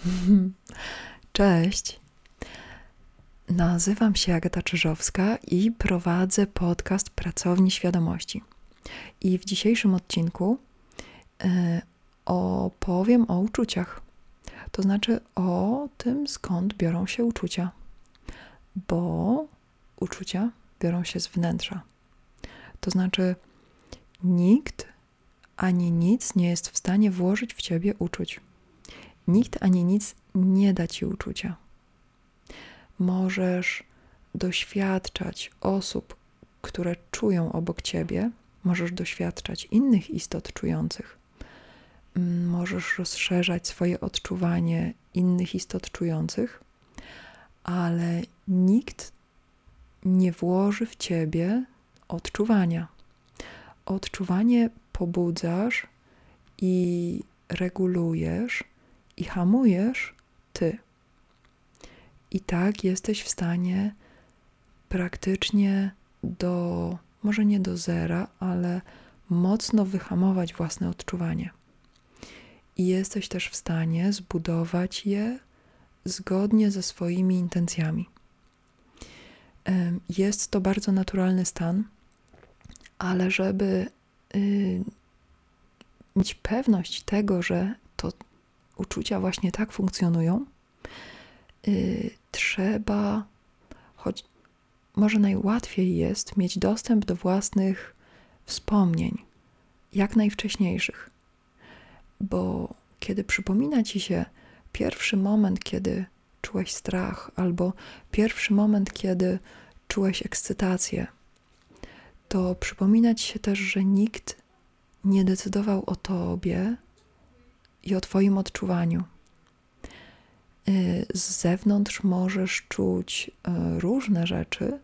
Cześć. Nazywam się Agata Czyżowska i prowadzę podcast Pracowni Świadomości. I w dzisiejszym odcinku y, opowiem o uczuciach. To znaczy o tym, skąd biorą się uczucia. Bo uczucia biorą się z wnętrza. To znaczy, nikt ani nic nie jest w stanie włożyć w ciebie uczuć. Nikt ani nic nie da ci uczucia. Możesz doświadczać osób, które czują obok ciebie, możesz doświadczać innych istot czujących, możesz rozszerzać swoje odczuwanie innych istot czujących, ale nikt nie włoży w ciebie odczuwania. Odczuwanie pobudzasz i regulujesz i hamujesz ty. I tak jesteś w stanie praktycznie do, może nie do zera, ale mocno wyhamować własne odczuwanie. I jesteś też w stanie zbudować je zgodnie ze swoimi intencjami. Jest to bardzo naturalny stan, ale żeby y, mieć pewność tego, że to uczucia właśnie tak funkcjonują, y, trzeba, choć może najłatwiej jest mieć dostęp do własnych wspomnień, jak najwcześniejszych. Bo kiedy przypomina ci się pierwszy moment, kiedy czułeś strach, albo pierwszy moment, kiedy czułeś ekscytację, to przypomina ci się też, że nikt nie decydował o tobie i o twoim odczuwaniu. Y, z zewnątrz możesz czuć y, różne rzeczy,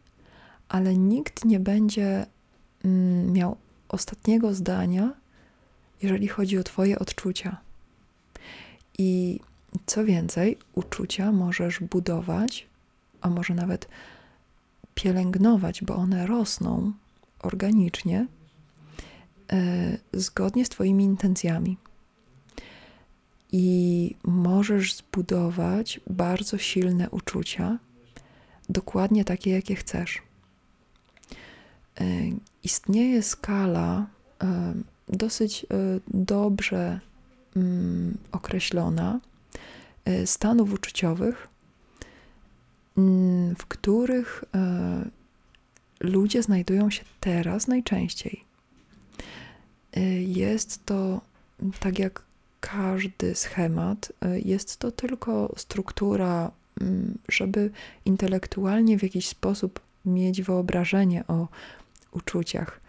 ale nikt nie będzie mm, miał ostatniego zdania, jeżeli chodzi o Twoje odczucia. I co więcej, uczucia możesz budować, a może nawet pielęgnować, bo one rosną organicznie, e, zgodnie z Twoimi intencjami. I możesz zbudować bardzo silne uczucia, dokładnie takie, jakie chcesz. E, istnieje skala e, dosyć dobrze mm, określona stanów uczuciowych, mm, w których ludzie znajdują się teraz najczęściej. Y, jest to tak jak każdy schemat, y, jest to tylko struktura, mm, żeby intelektualnie w jakiś sposób mieć wyobrażenie o uczuciach,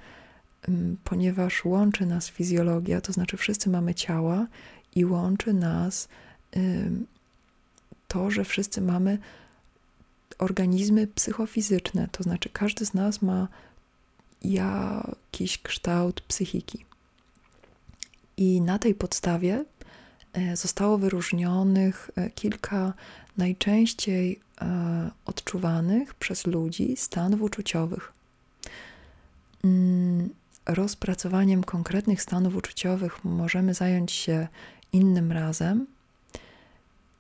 mm, ponieważ łączy nas fizjologia, to znaczy wszyscy mamy ciała i łączy nas to, że wszyscy mamy organizmy psychofizyczne, to znaczy każdy z nas ma jakiś kształt psychiki. I na tej podstawie e, zostało wyróżnionych e, kilka najczęściej e, odczuwanych przez ludzi stanów uczuciowych. Mm, rozpracowaniem konkretnych stanów uczuciowych możemy zająć się innym razem.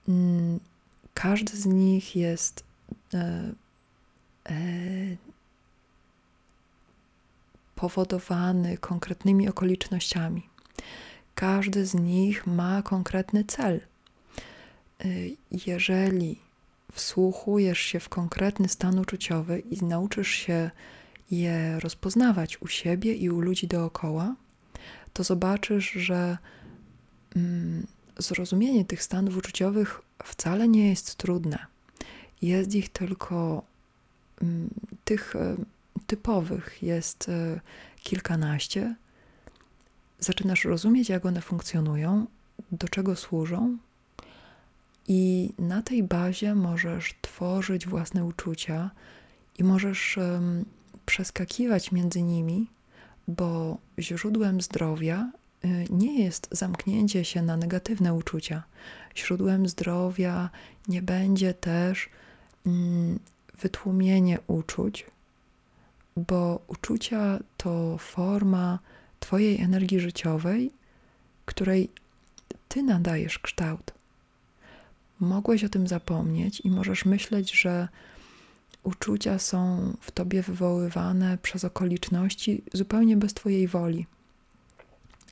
Mm, każdy z nich jest powodowany konkretnymi okolicznościami. Każdy z nich ma konkretny cel. E, jeżeli wsłuchujesz się w konkretny stan uczuciowy i nauczysz się je rozpoznawać u siebie i u ludzi dookoła, to zobaczysz, że mm, zrozumienie tych stanów uczuciowych wcale nie jest trudne. Jest ich tylko mm, tych e, typowych jest e, kilkanaście. Zaczynasz rozumieć, jak one funkcjonują, do czego służą, i na tej bazie możesz tworzyć własne uczucia i możesz przeskakiwać między nimi, bo źródłem zdrowia e, nie jest zamknięcie się na negatywne uczucia. Źródłem zdrowia nie będzie też Mm, wytłumienie uczuć, bo uczucia to forma Twojej energii życiowej, której Ty nadajesz kształt. mogłeś o tym zapomnieć i możesz myśleć, że uczucia są w tobie wywoływane przez okoliczności zupełnie bez twojej woli.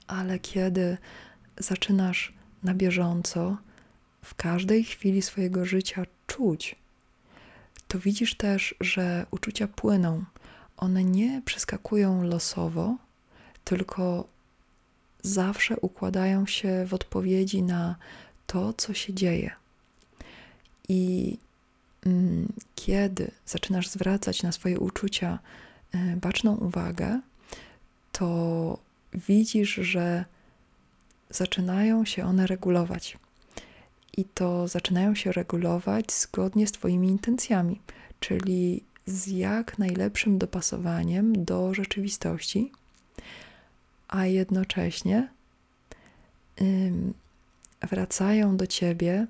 Ale kiedy zaczynasz na bieżąco, w każdej chwili swojego życia czuć, to widzisz też, że uczucia płyną. One nie przeskakują losowo, tylko zawsze układają się w odpowiedzi na to, co się dzieje. I mm, kiedy zaczynasz zwracać na swoje uczucia y, baczną uwagę, to widzisz, że zaczynają się one regulować. I to zaczynają się regulować zgodnie z Twoimi intencjami, czyli z jak najlepszym dopasowaniem do rzeczywistości, a jednocześnie wracają do Ciebie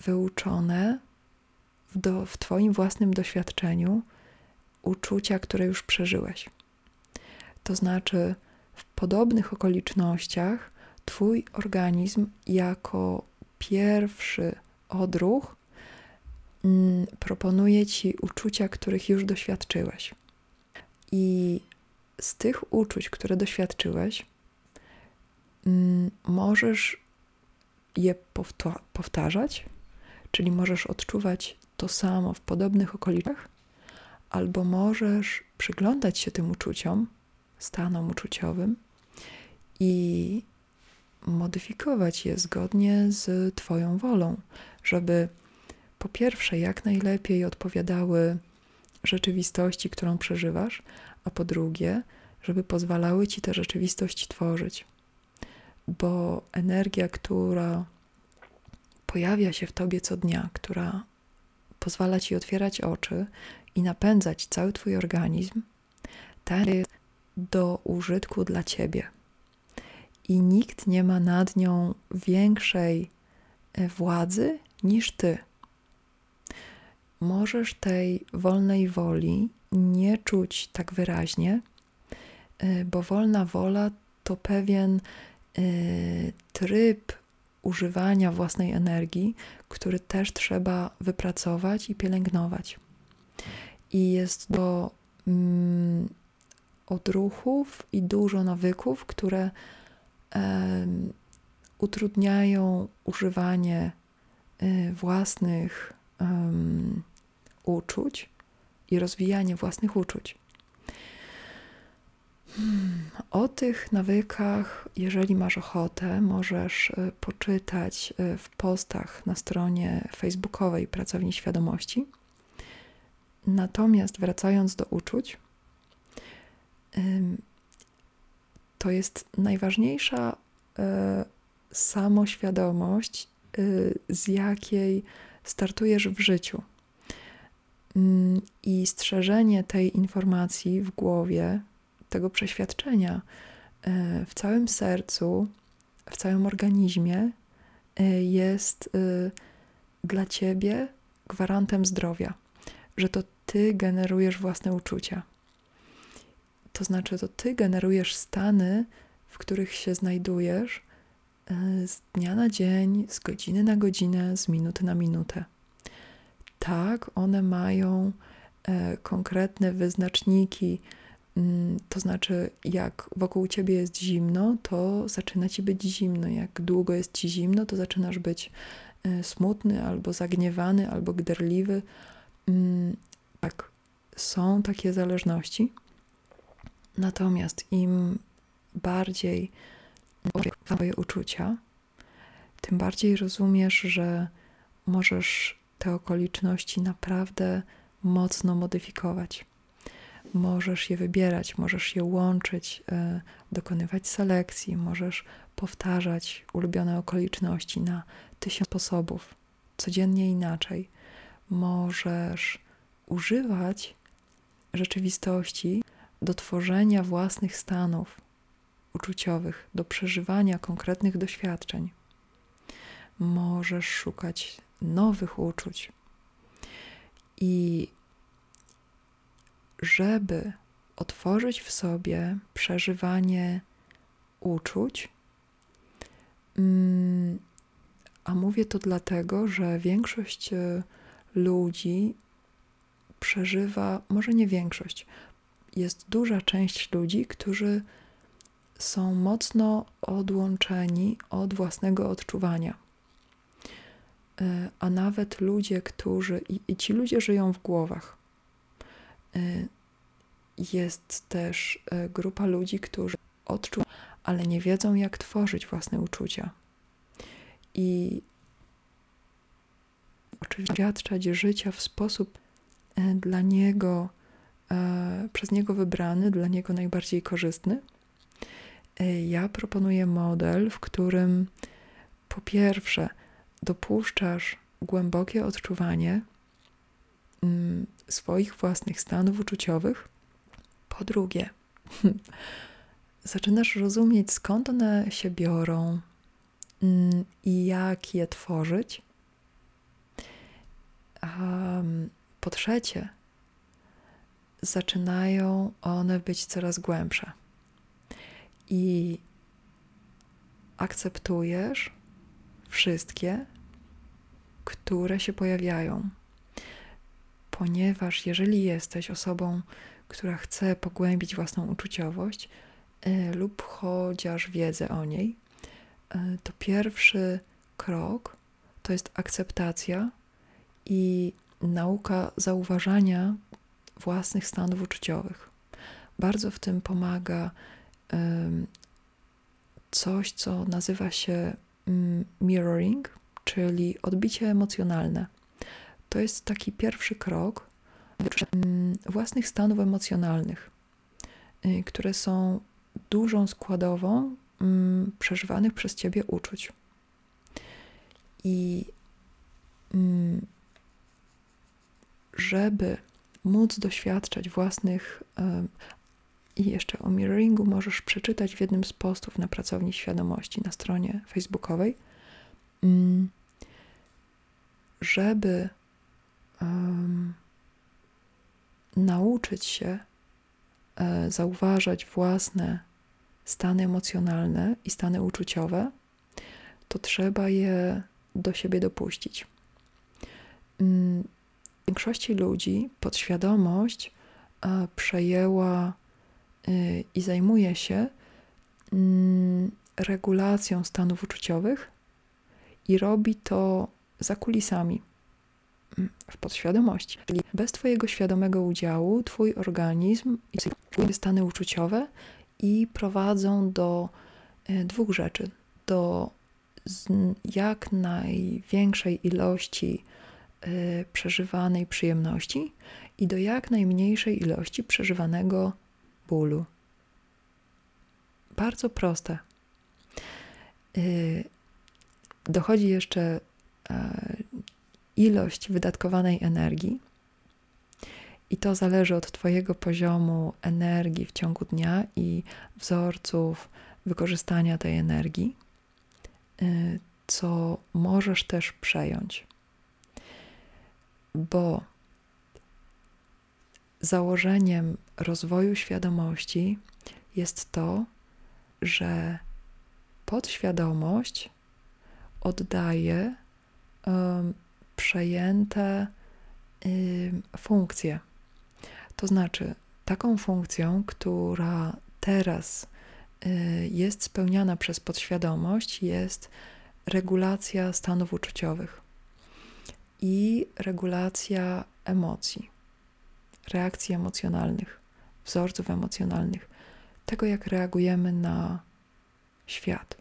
wyuczone w, do, w Twoim własnym doświadczeniu uczucia, które już przeżyłeś. To znaczy, w podobnych okolicznościach Twój organizm jako pierwszy odruch mm, proponuje Ci uczucia, których już doświadczyłeś. I z tych uczuć, które doświadczyłeś, mm, możesz je powtarzać, czyli możesz odczuwać to samo w podobnych okolicznościach, albo możesz przyglądać się tym uczuciom, stanom uczuciowym i modyfikować je zgodnie z Twoją wolą, żeby po pierwsze jak najlepiej odpowiadały rzeczywistości, którą przeżywasz, a po drugie, żeby pozwalały Ci tę rzeczywistość tworzyć. Bo energia, która pojawia się w Tobie co dnia, która pozwala Ci otwierać oczy i napędzać cały Twój organizm, ta jest do użytku dla Ciebie i nikt nie ma nad nią większej e, władzy niż ty. Możesz tej wolnej woli nie czuć tak wyraźnie, e, bo wolna wola to pewien e, tryb używania własnej energii, który też trzeba wypracować i pielęgnować. I jest do mm, odruchów i dużo nawyków, które utrudniają używanie y, własnych uczuć i rozwijanie własnych uczuć. Hmm, o tych nawykach, jeżeli masz ochotę, możesz y, poczytać y, w postach na stronie facebookowej Pracowni Świadomości. Natomiast wracając do uczuć, to jest najważniejsza e, samoświadomość, z jakiej startujesz w życiu. Mm, I strzeżenie tej informacji w głowie, tego przeświadczenia e, w całym sercu, w całym organizmie jest dla ciebie gwarantem zdrowia, że to ty generujesz własne uczucia. To znaczy, to ty generujesz stany, w których się znajdujesz e, z dnia na dzień, z godziny na godzinę, z minuty na minutę. Tak, one mają e, konkretne wyznaczniki, mm, to znaczy, jak wokół ciebie jest zimno, to zaczyna ci być zimno. Jak długo jest ci zimno, to zaczynasz być e, smutny, albo zagniewany, albo gderliwy. Mm, tak, są takie zależności. Natomiast im bardziej Twoje uczucia, tym bardziej rozumiesz, że możesz te okoliczności naprawdę mocno modyfikować. Możesz je wybierać, możesz je łączyć, e, dokonywać selekcji, możesz powtarzać ulubione okoliczności na tysiąc sposobów, codziennie inaczej. Możesz używać rzeczywistości do tworzenia własnych stanów uczuciowych, do przeżywania konkretnych doświadczeń. Możesz szukać nowych uczuć. I żeby otworzyć w sobie przeżywanie uczuć, mm, A mówię to dlatego, że większość e, ludzi przeżywa, może nie większość, jest duża część ludzi, którzy są mocno odłączeni od własnego odczuwania. E, a nawet ludzie, którzy, i, i ci ludzie żyją w głowach. E, jest też e, grupa ludzi, którzy odczuwają, ale nie wiedzą, jak tworzyć własne uczucia. I oczywiście doświadczać życia w sposób dla niego, przez niego wybrany, dla niego najbardziej korzystny. Ja proponuję model, w którym po pierwsze dopuszczasz głębokie odczuwanie mm, swoich własnych stanów uczuciowych. Po drugie, zaczynasz rozumieć, skąd one się biorą mm, i jak je tworzyć. Po trzecie, zaczynają one być coraz głębsze. I akceptujesz, wszystkie, które się pojawiają. Ponieważ jeżeli jesteś osobą, która chce pogłębić własną uczuciowość y, lub chociaż wiedzę o niej, y, to pierwszy krok to jest akceptacja i nauka zauważania własnych stanów uczuciowych. Bardzo w tym pomaga coś, co nazywa się Mm, mirroring, czyli odbicie emocjonalne. To jest taki pierwszy krok mm, własnych stanów emocjonalnych, y, które są dużą składową mm, przeżywanych przez ciebie uczuć. I żeby móc doświadczać własnych i jeszcze o mirroringu możesz przeczytać w jednym z postów na pracowni świadomości na stronie facebookowej, mm, żeby um, nauczyć się e, zauważać własne stany emocjonalne i stany uczuciowe, to trzeba je do siebie dopuścić. Mm, w większości ludzi podświadomość e, przejęła Y, i zajmuje się mm, regulacją stanów uczuciowych i robi to za kulisami, mm, w podświadomości. Czyli bez Twojego świadomego udziału, Twój organizm i stany uczuciowe i prowadzą do y, dwóch rzeczy. Do jak największej ilości y, przeżywanej przyjemności i do jak najmniejszej ilości przeżywanego bólu. Bardzo proste. Y, dochodzi jeszcze ilość wydatkowanej energii, i to zależy od Twojego poziomu energii w ciągu dnia i wzorców wykorzystania tej energii, y, co możesz też przejąć. Bo założeniem rozwoju świadomości jest to, że podświadomość oddaje przejęte funkcje. To znaczy, taką funkcją, która teraz y, jest spełniana przez podświadomość, jest regulacja stanów uczuciowych i regulacja emocji reakcji emocjonalnych, wzorców emocjonalnych, tego jak reagujemy na świat.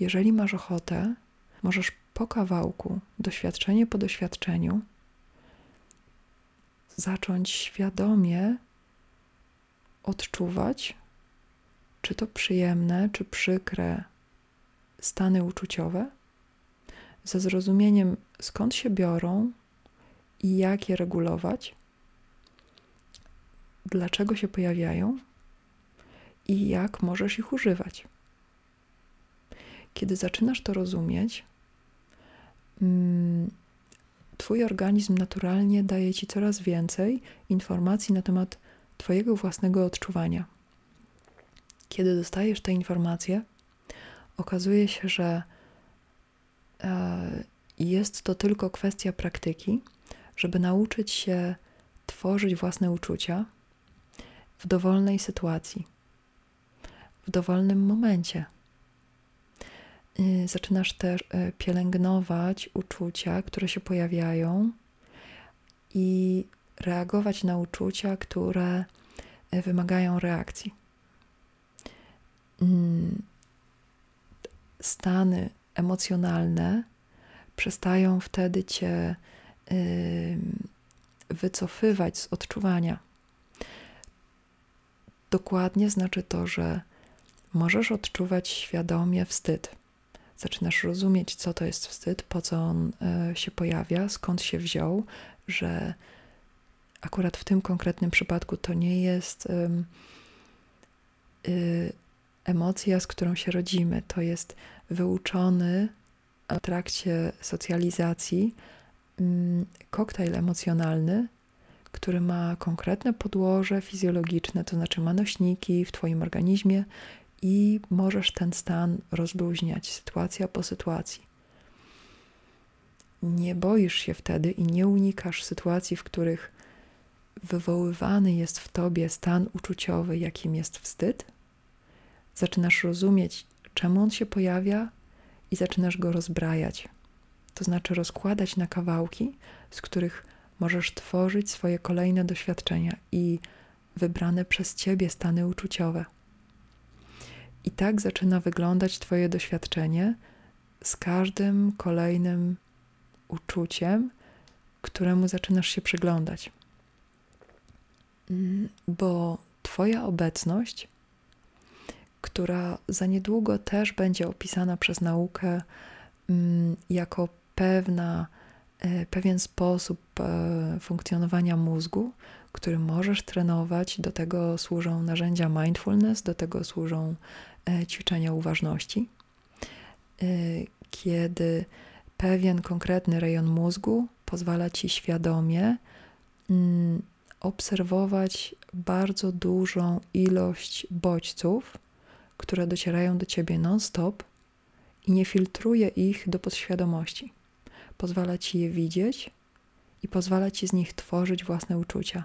Jeżeli masz ochotę, możesz po kawałku, doświadczenie po doświadczeniu, zacząć świadomie odczuwać, czy to przyjemne, czy przykre stany uczuciowe, ze zrozumieniem skąd się biorą i jak je regulować, dlaczego się pojawiają i jak możesz ich używać. Kiedy zaczynasz to rozumieć, Twój organizm naturalnie daje Ci coraz więcej informacji na temat Twojego własnego odczuwania. Kiedy dostajesz te informacje, okazuje się, że E, jest to tylko kwestia praktyki, żeby nauczyć się tworzyć własne uczucia w dowolnej sytuacji, w dowolnym momencie. Y, zaczynasz też y, pielęgnować uczucia, które się pojawiają i reagować na uczucia, które y, wymagają reakcji. Mm, stany emocjonalne przestają wtedy cię wycofywać z odczuwania. Dokładnie znaczy to, że możesz odczuwać świadomie wstyd. Zaczynasz rozumieć, co to jest wstyd, po co on e, się pojawia, skąd się wziął, że akurat w tym konkretnym przypadku to nie jest y, emocja, z którą się rodzimy. To jest wyuczony w trakcie socjalizacji mm, koktajl emocjonalny, który ma konkretne podłoże fizjologiczne, to znaczy ma nośniki w Twoim organizmie i możesz ten stan rozluźniać sytuacja po sytuacji. Nie boisz się wtedy i nie unikasz sytuacji, w których wywoływany jest w tobie stan uczuciowy, jakim jest wstyd. Zaczynasz rozumieć, czemu on się pojawia, i zaczynasz go rozbrajać. To znaczy rozkładać na kawałki, z których możesz tworzyć swoje kolejne doświadczenia i wybrane przez ciebie stany uczuciowe. I tak zaczyna wyglądać Twoje doświadczenie z każdym kolejnym uczuciem, któremu zaczynasz się przyglądać. Mm, bo Twoja obecność która za niedługo też będzie opisana przez naukę mm, jako pewna, e, pewien sposób e, funkcjonowania mózgu, który możesz trenować. Do tego służą narzędzia mindfulness, do tego służą ćwiczenia uważności. Kiedy pewien konkretny rejon mózgu pozwala ci świadomie mm, obserwować bardzo dużą ilość bodźców, które docierają do ciebie non-stop i nie filtruje ich do podświadomości. Pozwala ci je widzieć i pozwala ci z nich tworzyć własne uczucia.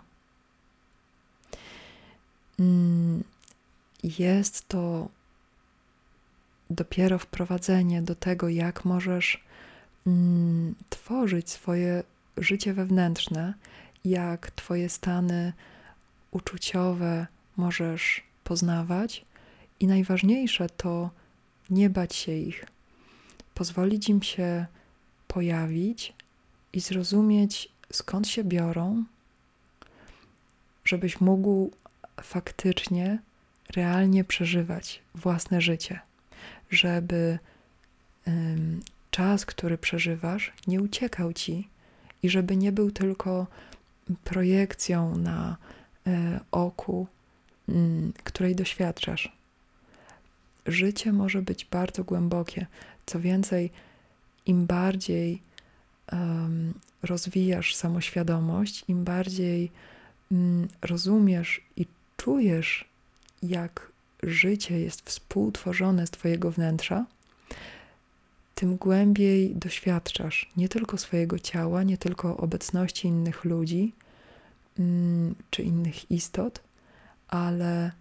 Mm, jest to dopiero wprowadzenie do tego, jak możesz mm, tworzyć swoje życie wewnętrzne, jak Twoje stany uczuciowe możesz poznawać i najważniejsze to nie bać się ich, pozwolić im się pojawić i zrozumieć, skąd się biorą, żebyś mógł faktycznie, realnie przeżywać własne życie, żeby um, czas, który przeżywasz, nie uciekał ci i żeby nie był tylko projekcją na y, oku, y, której doświadczasz życie może być bardzo głębokie. Co więcej, im bardziej rozwijasz samoświadomość, im bardziej um, rozumiesz i czujesz, jak życie jest współtworzone z Twojego wnętrza, tym głębiej doświadczasz nie tylko swojego ciała, nie tylko obecności innych ludzi um, czy innych istot, ale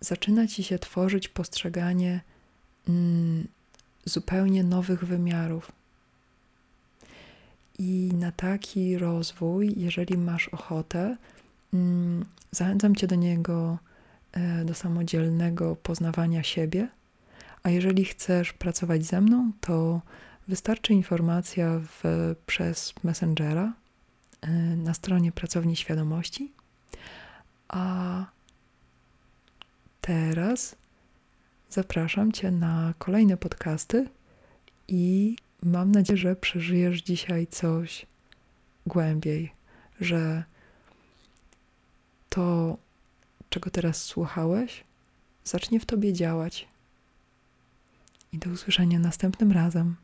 zaczyna ci się tworzyć postrzeganie mm, zupełnie nowych wymiarów. I na taki rozwój, jeżeli masz ochotę, mm, zachęcam cię do niego, do samodzielnego poznawania siebie. A jeżeli chcesz pracować ze mną, to wystarczy informacja w, przez Messengera e, na stronie Pracowni Świadomości. A teraz zapraszam Cię na kolejne podcasty i mam nadzieję, że przeżyjesz dzisiaj coś głębiej, że to, czego teraz słuchałeś, zacznie w Tobie działać. I do usłyszenia następnym razem.